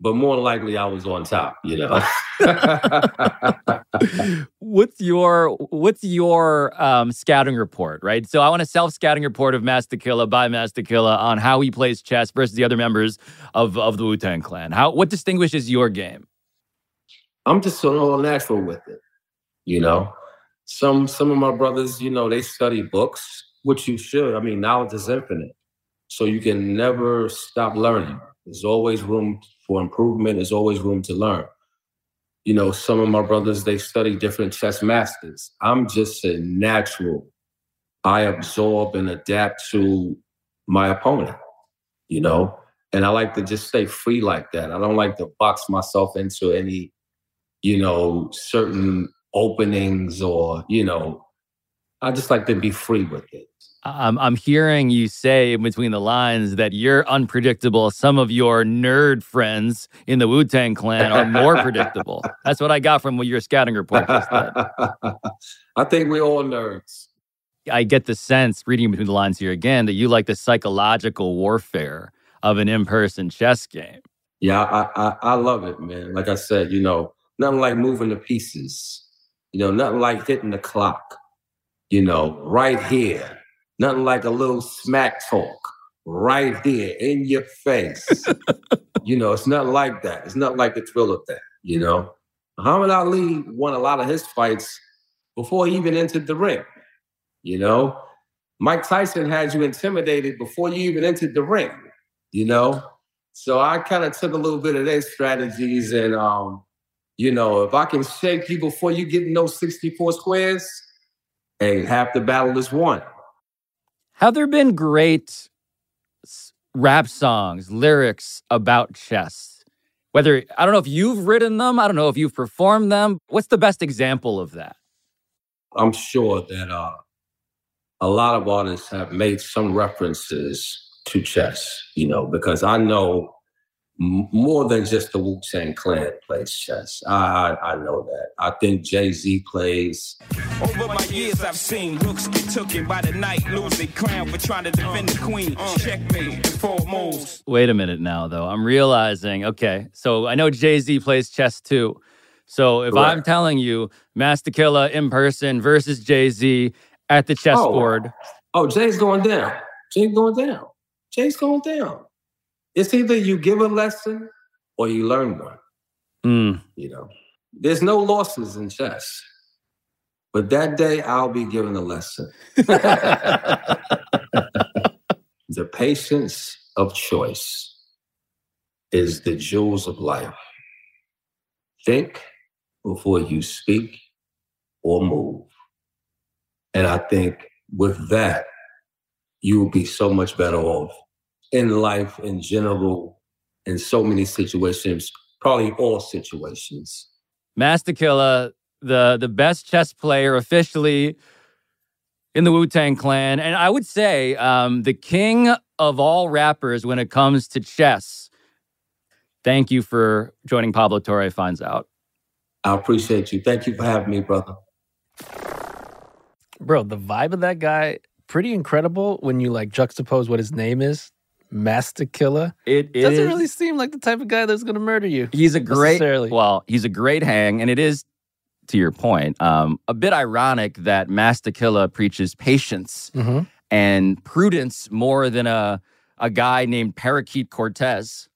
[SPEAKER 21] but more likely I was on top, you know.
[SPEAKER 1] what's your what's your um, scouting report, right? So I want a self scouting report of Masta Killa by Masta Killa on how he plays chess versus the other members of of the Wu Tang Clan. How what distinguishes your game?
[SPEAKER 21] I'm just all natural with it, you know. Some some of my brothers, you know, they study books, which you should. I mean, knowledge is infinite, so you can never stop learning. There's always room for improvement. There's always room to learn. You know, some of my brothers they study different chess masters. I'm just a natural. I absorb and adapt to my opponent. You know, and I like to just stay free like that. I don't like to box myself into any you know, certain openings or, you know, I just like to be free with it.
[SPEAKER 1] I'm I'm hearing you say in between the lines that you're unpredictable. Some of your nerd friends in the Wu Tang Clan are more predictable. That's what I got from your scouting report.
[SPEAKER 21] I think we're all nerds.
[SPEAKER 1] I get the sense, reading between the lines here again, that you like the psychological warfare of an in-person chess game.
[SPEAKER 21] Yeah, I, I I love it, man. Like I said, you know, nothing like moving the pieces. You know, nothing like hitting the clock. You know, right here. Nothing like a little smack talk right here in your face. you know, it's not like that. It's not like the thrill of that. You know, Muhammad Ali won a lot of his fights before he even entered the ring. You know, Mike Tyson had you intimidated before you even entered the ring. You know, so I kind of took a little bit of their strategies and um, you know, if I can shake you before you get in those 64 squares, hey, half the battle is won.
[SPEAKER 1] Have there been great rap songs, lyrics about chess? Whether I don't know if you've written them, I don't know if you've performed them. What's the best example of that?
[SPEAKER 21] I'm sure that uh, a lot of artists have made some references to chess, you know, because I know more than just the Wu Tang Clan plays chess. I, I I know that. I think Jay Z plays.
[SPEAKER 22] Over my years, I've seen rooks get taken by the knight, lose their crown for trying to defend the queen. Checkmate in four moves.
[SPEAKER 1] Wait a minute now, though. I'm realizing, okay, so I know Jay Z plays chess too. So if I'm telling you Masta Killa in person versus Jay Z at the oh, chessboard,
[SPEAKER 21] Oh, Jay's going down. Jay's going down. Jay's going down. It's either you give a lesson or you learn one.
[SPEAKER 1] mm,
[SPEAKER 21] You know, there's no losses in chess. But that day, I'll be given a lesson. the patience of choice is the jewels of life. Think before you speak or move. And I think with that, you will be so much better off in life in general, in so many situations, probably all situations.
[SPEAKER 1] Masta Killa, the the best chess player officially in the Wu Tang Clan, and I would say um, the king of all rappers when it comes to chess. Thank you for joining Pablo Torre finds out.
[SPEAKER 21] I appreciate you. Thank you for having me, brother.
[SPEAKER 8] Bro, the vibe of that guy pretty incredible when you like juxtapose what his name is. Masta Killa.
[SPEAKER 1] It
[SPEAKER 8] doesn't
[SPEAKER 1] is-
[SPEAKER 8] really seem like the type of guy that's gonna murder you.
[SPEAKER 1] He's a great well, he's a great hang, and it is to your point, um, a bit ironic that Masta Killa preaches patience
[SPEAKER 8] Mhm.
[SPEAKER 1] and prudence more than a a guy named Parakeet Cortez.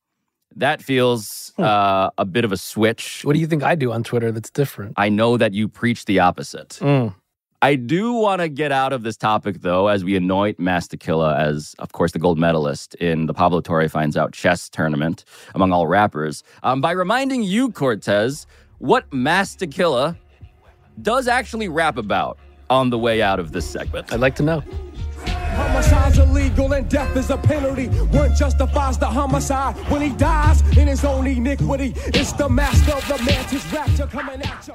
[SPEAKER 1] That feels uh, a bit of a switch.
[SPEAKER 8] What do you think I do on Twitter that's different?
[SPEAKER 1] I know that you preach the opposite.
[SPEAKER 8] Mm.
[SPEAKER 1] I do want to get out of this topic though, as we anoint Masta Killa as, of course, the gold medalist in the Pablo Torre Finds Out chess tournament among all rappers, um, by reminding you, Cortez, what Masta Killa does actually rap about on the way out of this segment.
[SPEAKER 8] I'd like to know.
[SPEAKER 23] Homicide's illegal and death is a penalty. One justifies the homicide when he dies in his own iniquity. It's the master of the mantis rapture coming at you.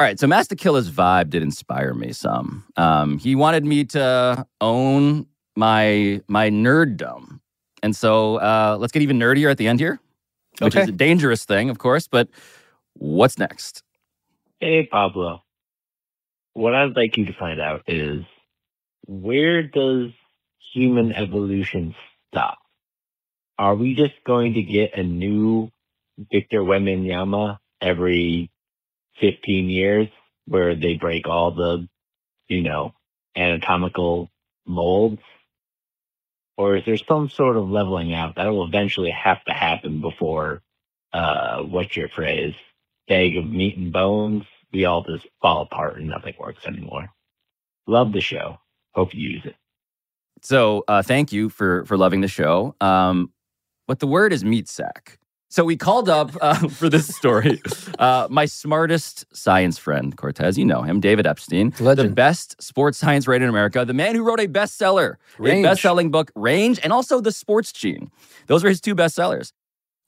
[SPEAKER 1] All right, so Masta Killa's vibe did inspire me some. Um, he wanted me to own my my nerddom, and so uh, let's get even nerdier at the end here, which is a dangerous thing, of course. But what's next?
[SPEAKER 12] Hey, Pablo. What I'd like you to find out is where does human evolution stop? Are we just going to get a new Victor Wembanyama every 15 years where they break all the, you know, anatomical molds? Or is there some sort of leveling out that will eventually have to happen before, uh, what's your phrase? Bag of meat and bones. We all just fall apart and nothing works anymore. Love the show. Hope you use it.
[SPEAKER 1] So uh, thank you for for loving the show. Um, but the word is meat sack. So we called up uh, for this story uh, my smartest science friend, Cortez. You know him, David Epstein, the best sports science writer in America, the man who wrote a bestseller, a best-selling book, Range, and also The Sports Gene. Those were his two bestsellers.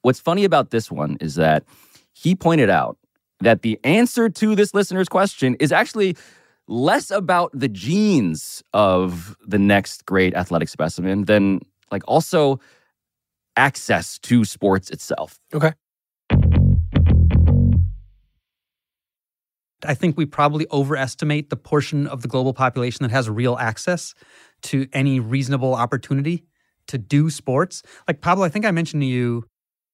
[SPEAKER 1] What's funny about this one is that he pointed out that the answer to this listener's question is actually less about the genes of the next great athletic specimen than like also access to sports itself.
[SPEAKER 8] Okay.
[SPEAKER 24] I think we probably overestimate the portion of the global population that has real access to any reasonable opportunity to do sports. Like Pablo, I think I mentioned to you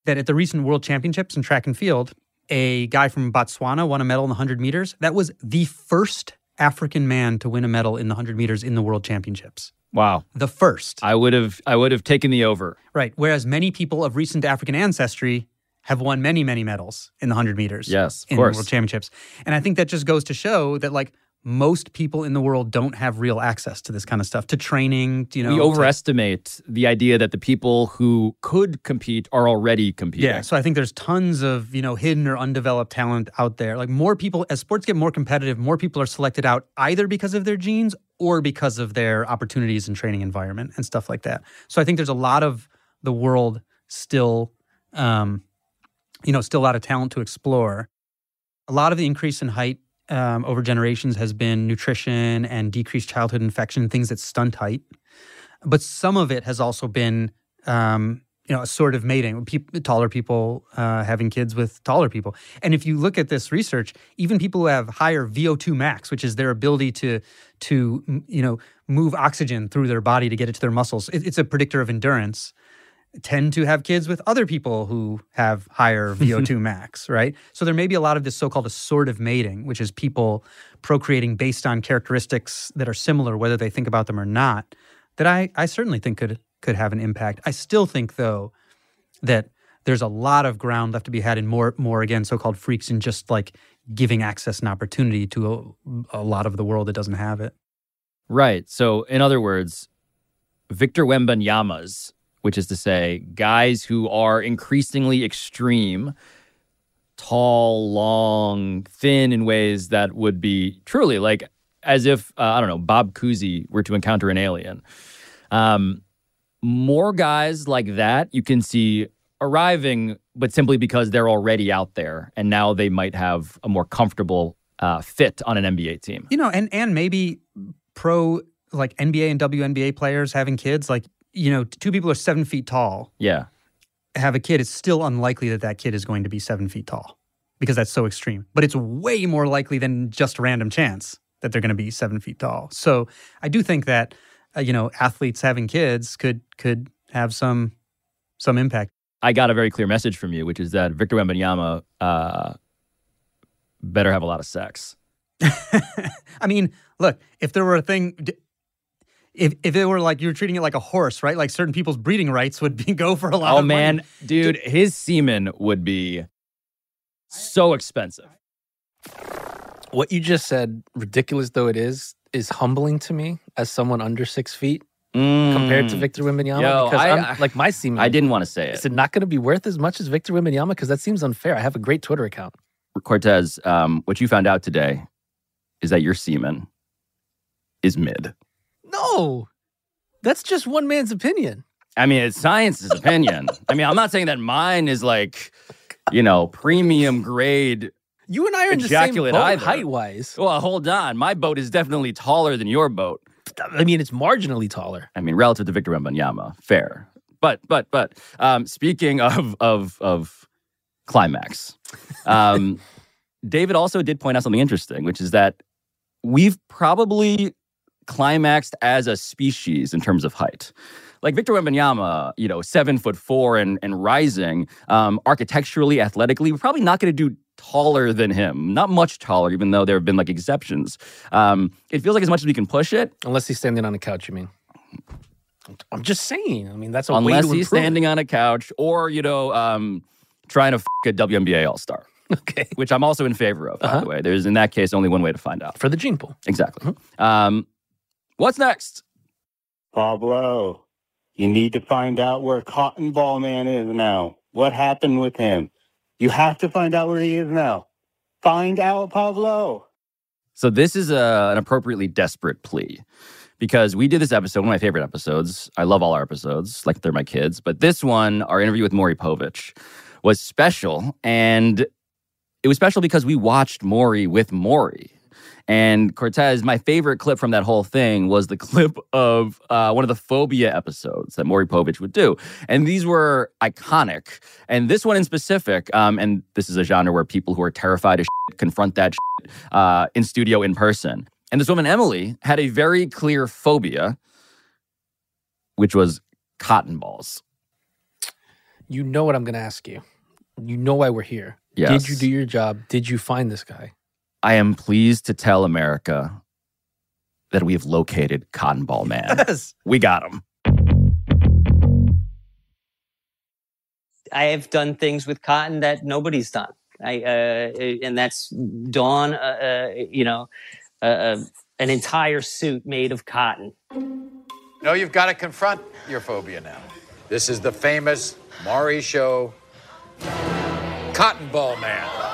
[SPEAKER 24] that at the recent World Championships in track and field, a guy from Botswana won a medal in the 100 meters. That was the first African man to win a medal in the 100 meters in the World Championships.
[SPEAKER 1] Wow.
[SPEAKER 24] The first.
[SPEAKER 1] I would have I would have taken the over.
[SPEAKER 24] Right. Whereas many people of recent African ancestry have won many, many medals in the 100 meters.
[SPEAKER 1] Yes, of
[SPEAKER 24] in
[SPEAKER 1] course.
[SPEAKER 24] World Championships. And I think that just goes to show that, like, most people in the world don't have real access to this kind of stuff, to training, you know.
[SPEAKER 1] we
[SPEAKER 24] to-
[SPEAKER 1] overestimate the idea that the people who could compete are already competing.
[SPEAKER 24] Yeah, so I think there's tons of you know hidden or undeveloped talent out there. Like more people, as sports get more competitive, more people are selected out either because of their genes or because of their opportunities and training environment and stuff like that. So I think there's a lot of the world still, um, you know, still a lot of talent to explore. A lot of the increase in height um, over generations has been nutrition and decreased childhood infection, things that stunt height. But some of it has also been, um, you know, assortative mating, peop taller people uh, having kids with taller people. And if you look at this research, even people who have higher VO2 max, which is their ability to, to you know, move oxygen through their body to get it to their muscles, it- it's a predictor of endurance tend to have kids with other people who have higher VO2 max, right? So there may be a lot of this so-called assortive mating, which is people procreating based on characteristics that are similar, whether they think about them or not, that I, I certainly think could could have an impact. I still think though that there's a lot of ground left to be had in more, more again, so-called freaks and just like giving access and opportunity to a, a lot of the world that doesn't have it.
[SPEAKER 1] Right. So, in other words, Victor Wembanyama's, which is to say, guys who are increasingly extreme, tall, long, thin in ways that would be truly like as if, uh, I don't know, Bob Cousy were to encounter an alien. Um, more guys like that you can see arriving, but simply because they're already out there and now they might have a more comfortable uh, fit on an NBA team.
[SPEAKER 24] You know, and and maybe pro like NBA and WNBA players having kids, like you know, two people are seven feet tall.
[SPEAKER 1] Yeah,
[SPEAKER 24] have a kid. It's still unlikely that that kid is going to be seven feet tall because that's so extreme. But it's way more likely than just a random chance that they're going to be seven feet tall. So I do think that uh, you know athletes having kids could could have some some impact.
[SPEAKER 1] I got a very clear message from you, which is that Victor Wembanyama uh, better have a lot of sex.
[SPEAKER 24] I mean, look, if there were a thing, if if it were like you were treating it like a horse, right? Like certain people's breeding rights would be go for a lot.
[SPEAKER 1] Oh
[SPEAKER 24] of
[SPEAKER 1] man,
[SPEAKER 24] money.
[SPEAKER 1] dude, his semen would be so expensive.
[SPEAKER 8] What you just said, ridiculous though it is, is humbling to me as someone under six feet compared to
[SPEAKER 1] Mm.
[SPEAKER 8] Victor Wembanyama.
[SPEAKER 1] Yo,
[SPEAKER 8] because
[SPEAKER 1] I-
[SPEAKER 8] I'm, like my semen.
[SPEAKER 1] I didn't want to say it.
[SPEAKER 8] Is it not going to be worth as much as Victor Wembanyama? Because that seems unfair. I have a great Twitter account.
[SPEAKER 1] Cortez, um, what you found out today is that your semen is mid.
[SPEAKER 8] No, that's just one man's opinion.
[SPEAKER 1] I mean, it's science's opinion. I mean, I'm not saying that mine is like, you know, premium grade
[SPEAKER 8] You and I are in the same boat
[SPEAKER 1] either.
[SPEAKER 8] height wise.
[SPEAKER 1] Well, hold on. My boat is definitely taller than your boat.
[SPEAKER 8] I mean, it's marginally taller.
[SPEAKER 1] I mean, relative to Victor Wembanyama, fair. But but but um, speaking of of of climax, um, David also did point out something interesting, which is that we've probably climaxed as a species in terms of height. Like Victor Wembanyama, you know, seven foot four and and rising, um, architecturally, athletically, we're probably not going to do taller than him. Not much taller, even though there have been like exceptions. Um, it feels like as much as we can push it,
[SPEAKER 8] Unless he's standing on a couch, you mean? I'm just saying. I mean, that's a way
[SPEAKER 1] unless
[SPEAKER 8] to
[SPEAKER 1] he's
[SPEAKER 8] improve.
[SPEAKER 1] standing on a couch or you know um, trying to f- a WNBA All Star.
[SPEAKER 8] Okay,
[SPEAKER 1] which I'm also in favor of. By
[SPEAKER 8] Uh-huh.
[SPEAKER 1] the way, there's in that case only one way to find out
[SPEAKER 8] for the gene pool.
[SPEAKER 1] Exactly. Um, what's next?
[SPEAKER 25] Pablo, you need to find out where Cotton Ball Man is now. What happened with him? You have to find out where he is now. Find out, Pablo.
[SPEAKER 1] So this is a, an appropriately desperate plea because we did this episode, one of my favorite episodes. I love all our episodes, like they're my kids. But this one, our interview with Maury Povich, was special. And it was special because we watched Maury with Maury. And Cortez, my favorite clip from that whole thing was the clip of uh, one of the phobia episodes that Maury Povich would do. And these were iconic. And this one in specific, um, and this is a genre where people who are terrified of shit confront that shit uh, in studio in person. And this woman, Emily, had a very clear phobia, which was cotton balls.
[SPEAKER 8] You know what I'm going to ask you. You know why we're here.
[SPEAKER 1] Yes.
[SPEAKER 8] Did you do your job? Did you find this guy?
[SPEAKER 1] I am pleased to tell America that we have located Cotton Ball Man.
[SPEAKER 8] Yes.
[SPEAKER 1] We got him.
[SPEAKER 26] I have done things with cotton that nobody's done. I uh, and that's Dawn, uh, uh, you know, uh, uh, an entire suit made of cotton.
[SPEAKER 27] No, you've got to confront your phobia now. This is the famous Maury Show Cotton Ball Man.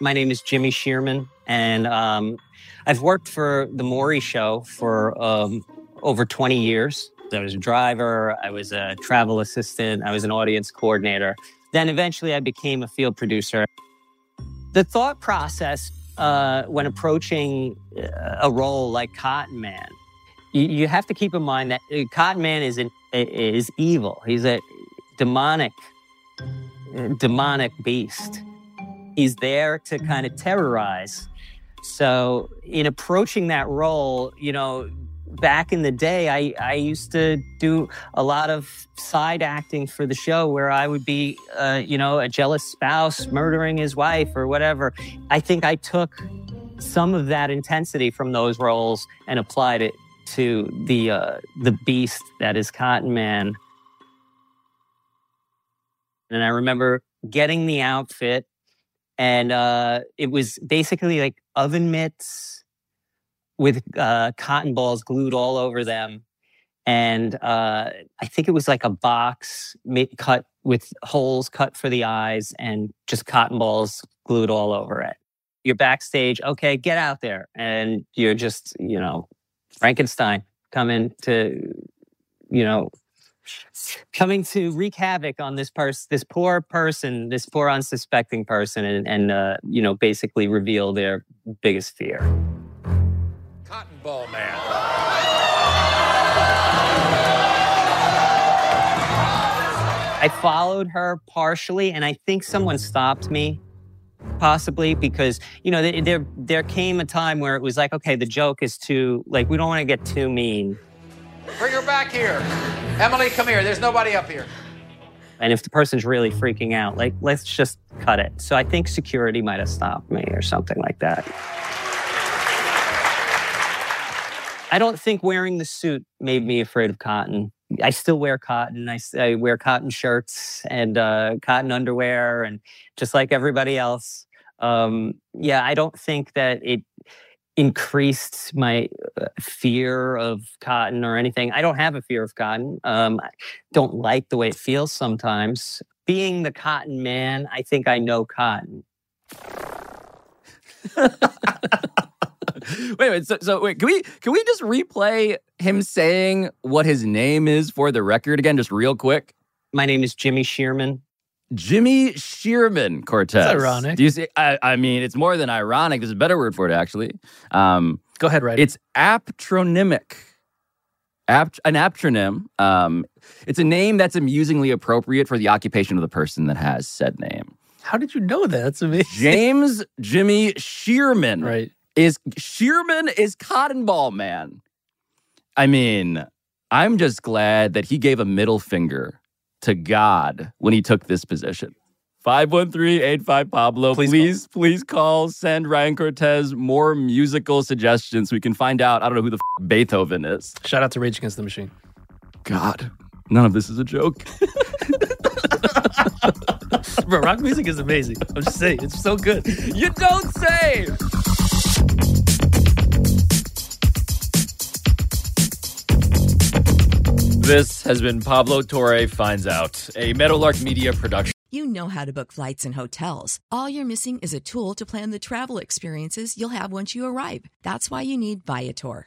[SPEAKER 26] My name is Jimmy Shearman, and um, I've worked for the Maury Show for um, over 20 years. I was a driver, I was a travel assistant, I was an audience coordinator. Then eventually I became a field producer. The thought process uh, when approaching uh, a role like Cotton Man, you, you have to keep in mind that uh, Cotton Man is, an, is evil. He's a demonic, uh, demonic beast he's there to kind of terrorize. So, in approaching that role, you know, back in the day, I, I used to do a lot of side acting for the show where I would be, uh, you know, a jealous spouse murdering his wife or whatever. I think I took some of that intensity from those roles and applied it to the uh, the beast that is Cotton Man. And I remember getting the outfit, and uh, it was basically like oven mitts with uh, cotton balls glued all over them. And uh, I think it was like a box cut with holes cut for the eyes and just cotton balls glued all over it. You're backstage, okay, get out there. And you're just, you know, Frankenstein coming to, you know, coming to wreak havoc on this person, this poor person, this poor unsuspecting person, and, and uh, you know, basically reveal their biggest fear.
[SPEAKER 27] Cotton Ball Man.
[SPEAKER 26] I followed her partially, and I think someone stopped me, possibly because you know there there came a time where it was like, okay, the joke is too like we don't want to get too mean,
[SPEAKER 27] Bring her back here. Emily, come here. There's nobody up here.
[SPEAKER 26] and if the person's really freaking out, like let's just cut it. So I think security might have stopped me or something like that. I don't think wearing the suit made me afraid of cotton. I still wear cotton. I wear cotton shirts and uh, cotton underwear, and just like everybody else. Um, yeah, I don't think that it increased my uh, fear of cotton or anything. I don't have a fear of cotton. Um, I don't like the way it feels sometimes. Being the cotton man, I think I know cotton.
[SPEAKER 1] wait, wait. So, so wait, can we can we just replay him saying what his name is for the record again, just real quick?
[SPEAKER 26] My name is Jimmy Shearman.
[SPEAKER 1] Jimmy Shearman Cortez.
[SPEAKER 8] That's ironic.
[SPEAKER 1] Do you see? I, I mean, it's more than ironic. There's a better word for it, actually. Um,
[SPEAKER 8] Go ahead, right?
[SPEAKER 1] It's aptronymic. Apt, an aptronym. Um, it's a name that's amusingly appropriate for the occupation of the person that has said name.
[SPEAKER 8] How did you know that? That's amazing.
[SPEAKER 1] James Jimmy Shearman.
[SPEAKER 8] Right.
[SPEAKER 1] Is Shearman is Cotton Ball Man. I mean, I'm just glad that he gave a middle finger to God when he took this position. 513-85 Pablo. Please, please, call. Send Ryan Cortez more musical suggestions so we can find out. I don't know who the f- Beethoven is.
[SPEAKER 8] Shout out to Rage Against the Machine.
[SPEAKER 1] God, none of this is a joke.
[SPEAKER 8] Bro, rock music is amazing. I'm just saying, it's so good.
[SPEAKER 1] You don't say.
[SPEAKER 28] This has been Pablo Torre Finds Out, a Meadowlark Media production.
[SPEAKER 29] You know how to book flights and hotels. All you're missing is a tool to plan the travel experiences you'll have once you arrive. That's why you need Viator.